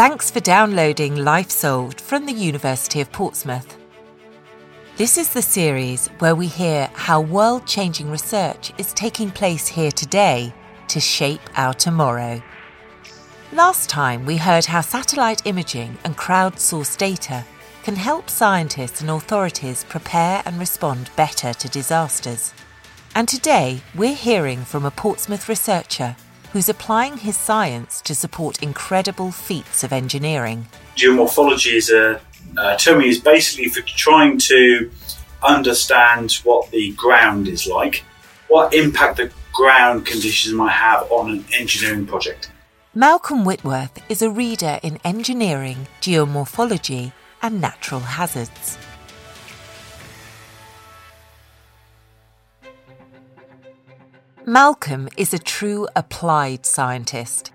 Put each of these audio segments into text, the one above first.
Thanks for downloading Life Solved from the University of Portsmouth. This is the series where we hear how world changing research is taking place here today to shape our tomorrow. Last time, we heard how satellite imaging and crowdsourced data can help scientists and authorities prepare and respond better to disasters. And today, we're hearing from a Portsmouth researcher who's applying his science to support incredible feats of engineering. Geomorphology is a, a term used basically for trying to understand what the ground is like, what impact the ground conditions might have on an engineering project. Malcolm Whitworth is a reader in engineering, geomorphology, and natural hazards. Malcolm is a true applied scientist.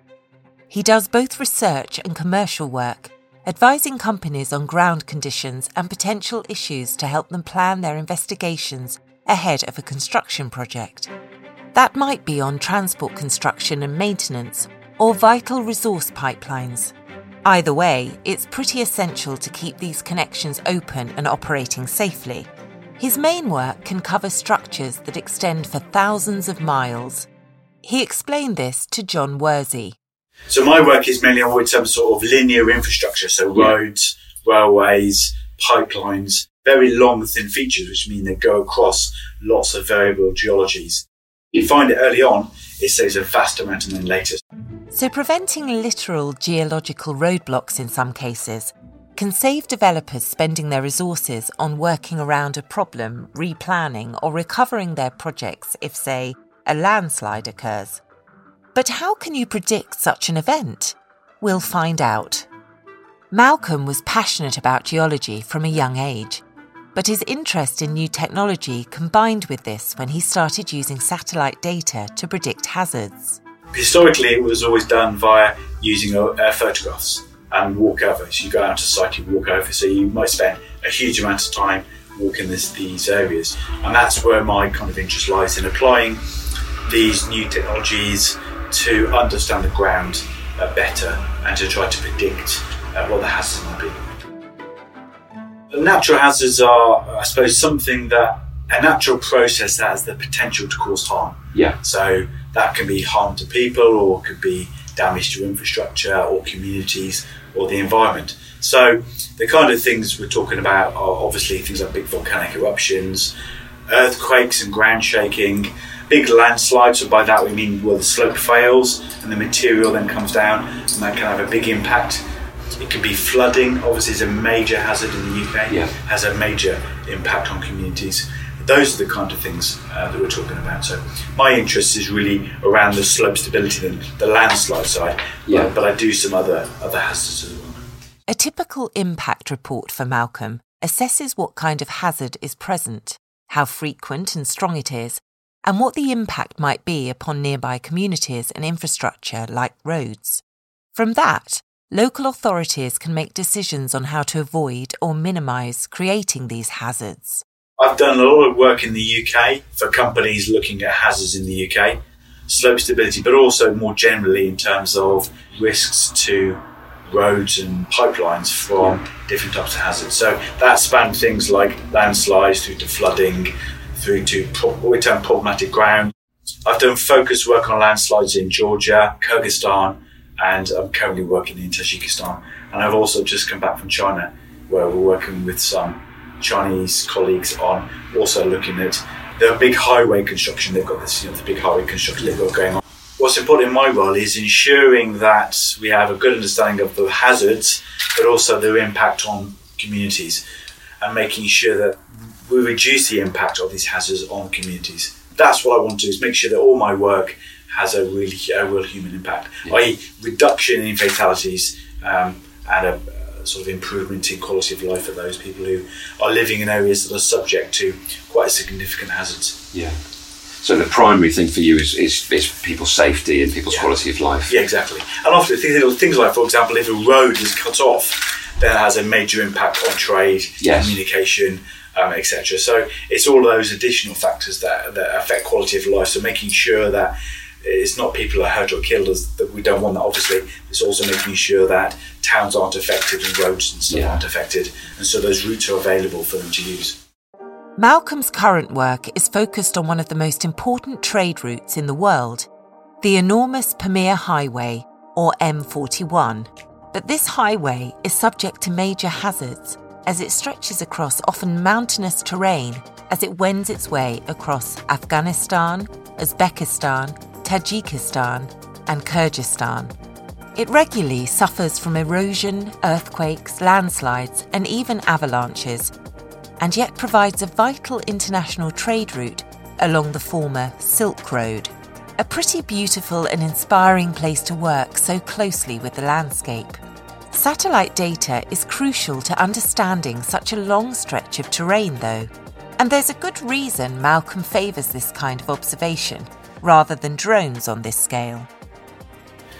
He does both research and commercial work, advising companies on ground conditions and potential issues to help them plan their investigations ahead of a construction project. That might be on transport construction and maintenance or vital resource pipelines. Either way, it's pretty essential to keep these connections open and operating safely. His main work can cover structures that extend for thousands of miles. He explained this to John Worsey. So my work is mainly on some sort of linear infrastructure, so roads, railways, pipelines, very long thin features, which mean they go across lots of variable geologies. You find it early on, it saves a vast amount, and then later. So preventing literal geological roadblocks in some cases can save developers spending their resources on working around a problem, replanning, or recovering their projects if, say, a landslide occurs. But how can you predict such an event? We'll find out. Malcolm was passionate about geology from a young age, but his interest in new technology combined with this when he started using satellite data to predict hazards. Historically, it was always done via using uh, photographs and walk over. So you go out to site, you walk over. So you might spend a huge amount of time walking this, these areas, and that's where my kind of interest lies in applying these new technologies to understand the ground uh, better and to try to predict uh, what the hazards might be. The natural hazards are, I suppose, something that a natural process that has the potential to cause harm. Yeah. So that can be harm to people, or it could be damage to infrastructure, or communities, or the environment. So the kind of things we're talking about are obviously things like big volcanic eruptions, earthquakes and ground shaking, big landslides. So by that we mean where the slope fails and the material then comes down, and that can have a big impact. It could be flooding. Obviously, is a major hazard in the UK. Yeah. Has a major impact on communities. Those are the kind of things uh, that we're talking about. So my interest is really around the slope stability and the landslide side. Yeah. But, but I do some other other hazards as well. A typical impact report for Malcolm assesses what kind of hazard is present, how frequent and strong it is, and what the impact might be upon nearby communities and infrastructure like roads. From that, local authorities can make decisions on how to avoid or minimise creating these hazards. I've done a lot of work in the UK for companies looking at hazards in the UK, slope stability, but also more generally in terms of risks to roads and pipelines from different types of hazards. So that spanned things like landslides through to flooding, through to what we term problematic ground. I've done focus work on landslides in Georgia, Kyrgyzstan, and I'm currently working in Tajikistan. And I've also just come back from China, where we're working with some Chinese colleagues on also looking at the big highway construction. They've got this, you know, the big highway construction they've got going on. What's important in my role is ensuring that we have a good understanding of the hazards, but also their impact on communities, and making sure that we reduce the impact of these hazards on communities. That's what I want to do: is make sure that all my work has a really a real human impact, i.e., reduction in fatalities um, and a, a sort of improvement in quality of life for those people who are living in areas that are subject to quite significant hazards. Yeah. So the primary thing for you is, is, is people's safety and people's Yeah. quality of life. Yeah, exactly. And often things, like, for example, if a road is cut off, then it has a major impact on trade, Yes. communication, um, etc. So it's all those additional factors that, that affect quality of life. So making sure that it's not people are hurt or killed as that we don't want that obviously it's also making sure that towns aren't affected and roads and stuff Yeah. aren't affected and so those routes are available for them to use Malcolm's current work is focused on one of the most important trade routes in the world, the enormous Pamir Highway, or M41. But this highway is subject to major hazards as it stretches across often mountainous terrain as it wends its way across Afghanistan, Uzbekistan, Tajikistan, and Kyrgyzstan. It regularly suffers from erosion, earthquakes, landslides, and even avalanches, and yet provides a vital international trade route along the former Silk Road. A pretty beautiful and inspiring place to work so closely with the landscape. Satellite data is crucial to understanding such a long stretch of terrain, though. And there's a good reason Malcolm favours this kind of observation, rather than drones on this scale.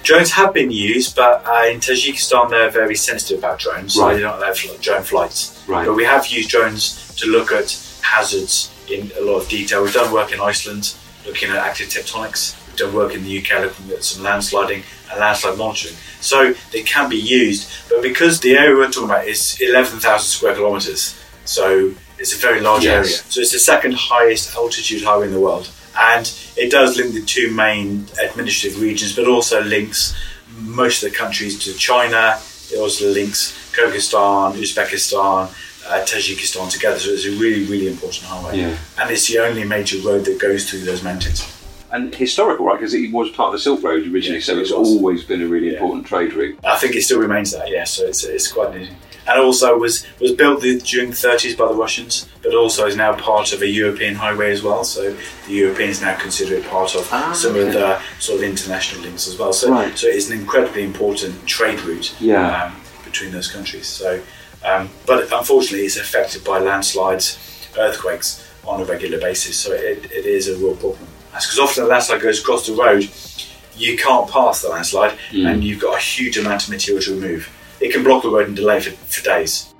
drones have been used but uh, in Tajikistan they're very sensitive about drones so Right. they don't allow fl- drone flights Right. but we have used drones to look at hazards in a lot of detail we've done work in Iceland looking at active tectonics we've done work in the UK looking at some landsliding and landslide monitoring so they can be used but because the area we're talking about is 11,000 square kilometres so it's a very large Yes. area so it's the second highest altitude highway in the world and it does link the two main administrative regions but also links most of the countries to China it also links Kyrgyzstan Uzbekistan uh, Tajikistan together so it's a really really important highway Yeah. and it's the only major road that goes through those mountains And historical, right? Because it was part of the Silk Road originally, Yeah, so it's was. always been a really Yeah. important trade route. I think it still remains that, yeah. So it's, it's quite neat. And also was was built the, during the 30s by the Russians, but also is now part of a European highway as well. So the Europeans now consider it part of Ah, some of the sort of international links as well. So Right. so it's an incredibly important trade route Yeah. um, between those countries. So, um, but unfortunately, it's affected by landslides, earthquakes on a regular basis. So it, it is a real problem. That's because often a landslide goes across the road, you can't pass the landslide, Mm. and you've got a huge amount of material to remove. It can block the road and delay for, for days.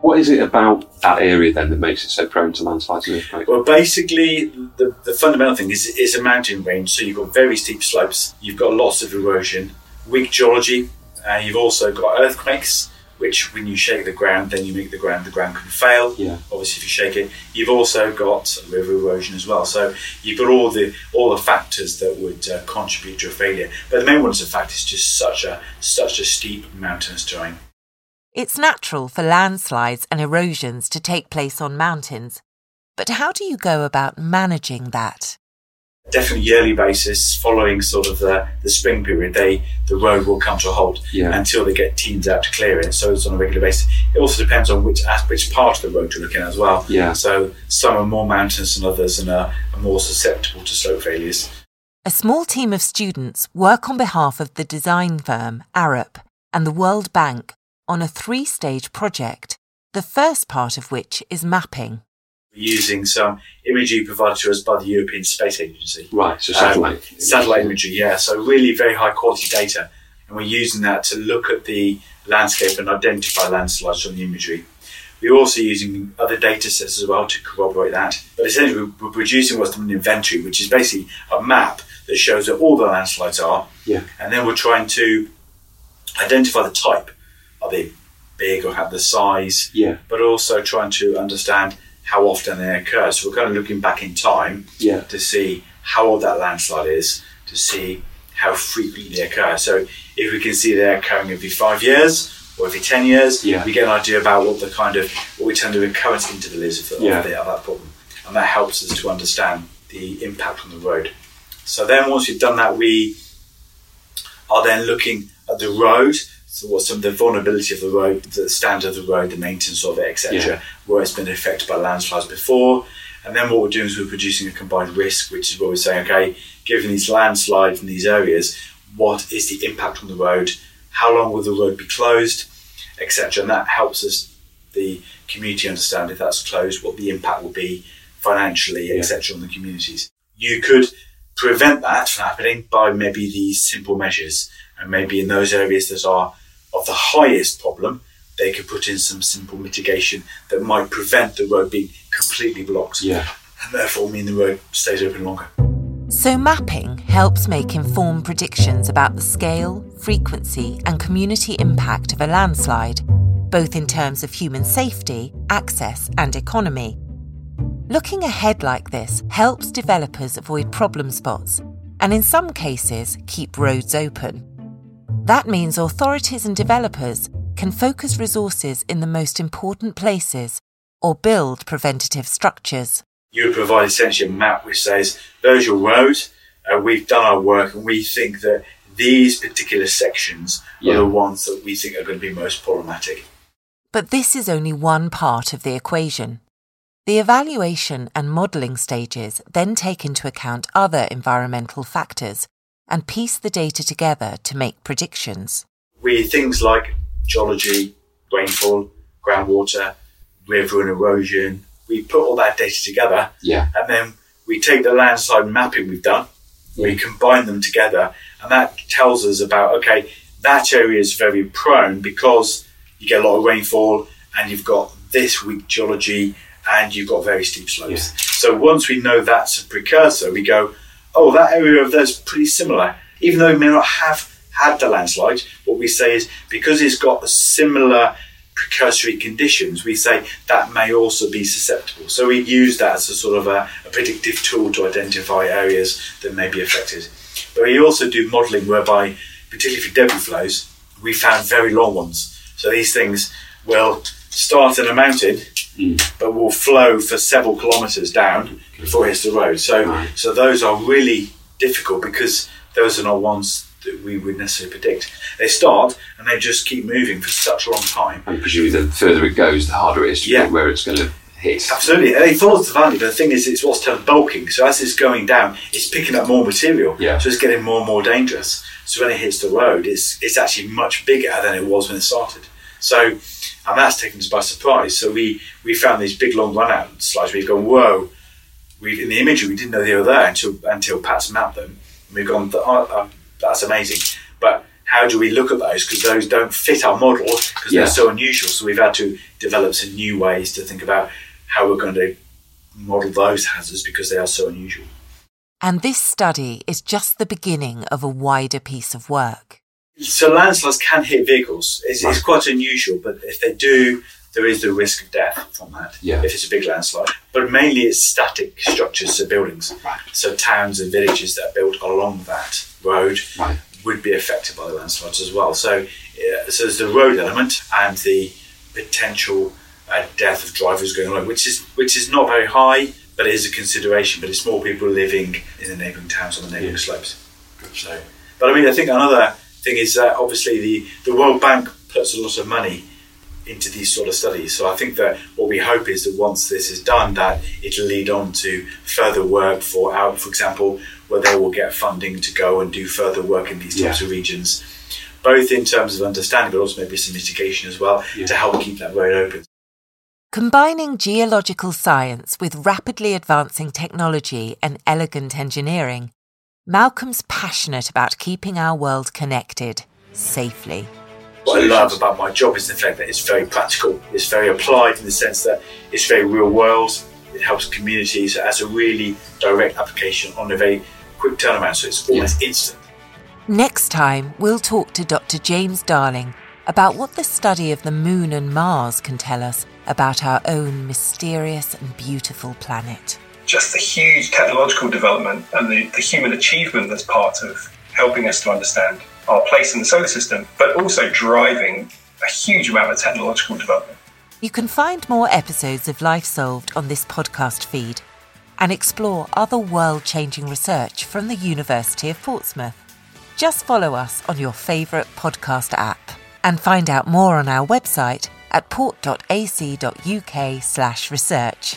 What is it about that area then that makes it so prone to landslides and earthquakes? Well, basically, the, the fundamental thing is it's a mountain range, so you've got very steep slopes, you've got lots of erosion, weak geology, uh, you've also got earthquakes, which when you shake the ground, then you make the ground, the ground can fail. Yeah. Obviously, if you shake it, you've also got river erosion as well. So you've got all the all the factors that would uh, contribute to a failure. But the main one is the fact it's just such a such a steep mountainous terrain. It's natural for landslides and erosions to take place on mountains. But how do you go about managing that? Definitely yearly basis following sort of the, the spring period they the road will come to a halt Yeah. until they get teams out to clear it so it's on a regular basis it also depends on which as- which part of the road you're looking at as well Yeah. so some are more mountainous than others and are, are more susceptible to slope failures A small team of students work on behalf of the design firm Arup and the World Bank on a three stage project, the first part of which is mapping. Using some imagery provided to us by the European Space Agency Right, so Um, satellite. satellite imagery, yeah. So really very high quality data, and we're using that to look at the landscape and identify landslides from the imagery. We're also using other data sets as well to corroborate that. But essentially, we're we're producing what's an inventory, which is basically a map that shows where all the landslides are, Yeah. and then we're trying to identify the type. Are they big or have the size? Yeah. But also trying to understand how often they occur. So we're kind of looking back in time Yeah. to see how old that landslide is, to see how frequently they occur. So if we can see they're occurring every five years or every ten years, Yeah. we get an idea about what the kind of what we term the recurrence interval is of, the, Yeah. of, the, of that problem, and that helps us to understand the impact on the road. So then once we've done that, we are then looking at the road. So what's some of the vulnerability of the road, the standard of the road, the maintenance of it, etc., Yeah. where it's been affected by landslides before. And then what we're doing is we're producing a combined risk, which is what we're saying, okay, given these landslides in these areas, what is the impact on the road? How long will the road be closed, etc. And that helps us, the community, understand if that's closed, what the impact will be financially, Yeah. etc. on the communities. You could prevent that from happening by maybe these simple measures, and maybe in those areas that are of the highest problem, they could put in some simple mitigation that might prevent the road being completely blocked Yeah. and therefore mean the road stays open longer. So, mapping helps make informed predictions about the scale, frequency, and community impact of a landslide, both in terms of human safety, access, and economy. Looking ahead like this helps developers avoid problem spots and, in some cases, keep roads open. That means authorities and developers can focus resources in the most important places or build preventative structures you would provide essentially a map which says, there's your road, uh, we've done our work, and we think that these particular sections yeah. are the ones that we think are going to be most problematic. But this is only one part of the equation. The evaluation and modelling stages then take into account other environmental factors and piece the data together to make predictions. We things like geology, rainfall, groundwater, river and erosion, we put all that data together. Yeah. And then we take the landslide mapping we've done, yeah. we combine them together, and that tells us about okay, that area is very prone because you get a lot of rainfall and you've got this weak geology and you've got very steep slopes. Yeah. So once we know that's a precursor, we go, oh, that area of theirs pretty similar. Even though it may not have had the landslide, what we say is because it's got similar precursory conditions, we say that may also be susceptible. So we use that as a sort of a, a predictive tool to identify areas that may be affected. But we also do modelling whereby, particularly for debris flows, we found very long ones. So these things will start in a mountain, mm. but will flow for several kilometres down before it hits the road. So, right. so those are really difficult because those are not ones that we would necessarily predict. They start and they just keep moving for such a long time. And presumably, the further it goes, the harder it is to yeah. where it's going to hit. Absolutely, and it follows the valley. But the thing is, it's what's termed bulking. So as it's going down, it's picking up more material. Yeah. So it's getting more and more dangerous. So when it hits the road, it's it's actually much bigger than it was when it started. So, and that's taken us by surprise. So we we found these big long run out slides. We've gone, whoa. We in the imagery we didn't know they were there until until Pat's mapped them. And we've gone, oh, that's amazing. But how do we look at those? Because those don't fit our model because yeah. they're so unusual. So we've had to develop some new ways to think about how we're going to model those hazards because they are so unusual. And this study is just the beginning of a wider piece of work. So landslides can hit vehicles. It's, it's quite unusual, but if they do, there is the risk of death from that yeah. if it's a big landslide. But mainly it's static structures, so buildings. Right. So towns and villages that are built along that road right. would be affected by the landslides as well. So, uh, so there's the road element and the potential uh, death of drivers going along, which is which is not very high, but it is a consideration. But it's more people living in the neighbouring towns on the neighbouring yeah. slopes. So, but I mean, I think another thing is that obviously the the World Bank puts a lot of money into these sort of studies. So I think that what we hope is that once this is done, that it'll lead on to further work for out, for example, where they will get funding to go and do further work in these types yeah. of regions, both in terms of understanding, but also maybe some mitigation as well yeah. to help keep that road open. Combining geological science with rapidly advancing technology and elegant engineering, Malcolm's passionate about keeping our world connected safely. What I love about my job is the fact that it's very practical, it's very applied in the sense that it's very real world, it helps communities, it has a really direct application on a very quick turnaround, so it's almost yeah. instant. Next time, we'll talk to Dr. James Darling about what the study of the moon and Mars can tell us about our own mysterious and beautiful planet. Just the huge technological development and the, the human achievement that's part of helping us to understand our place in the solar system, but also driving a huge amount of technological development. You can find more episodes of Life Solved on this podcast feed and explore other world changing research from the University of Portsmouth. Just follow us on your favourite podcast app and find out more on our website at port.ac.uk/research.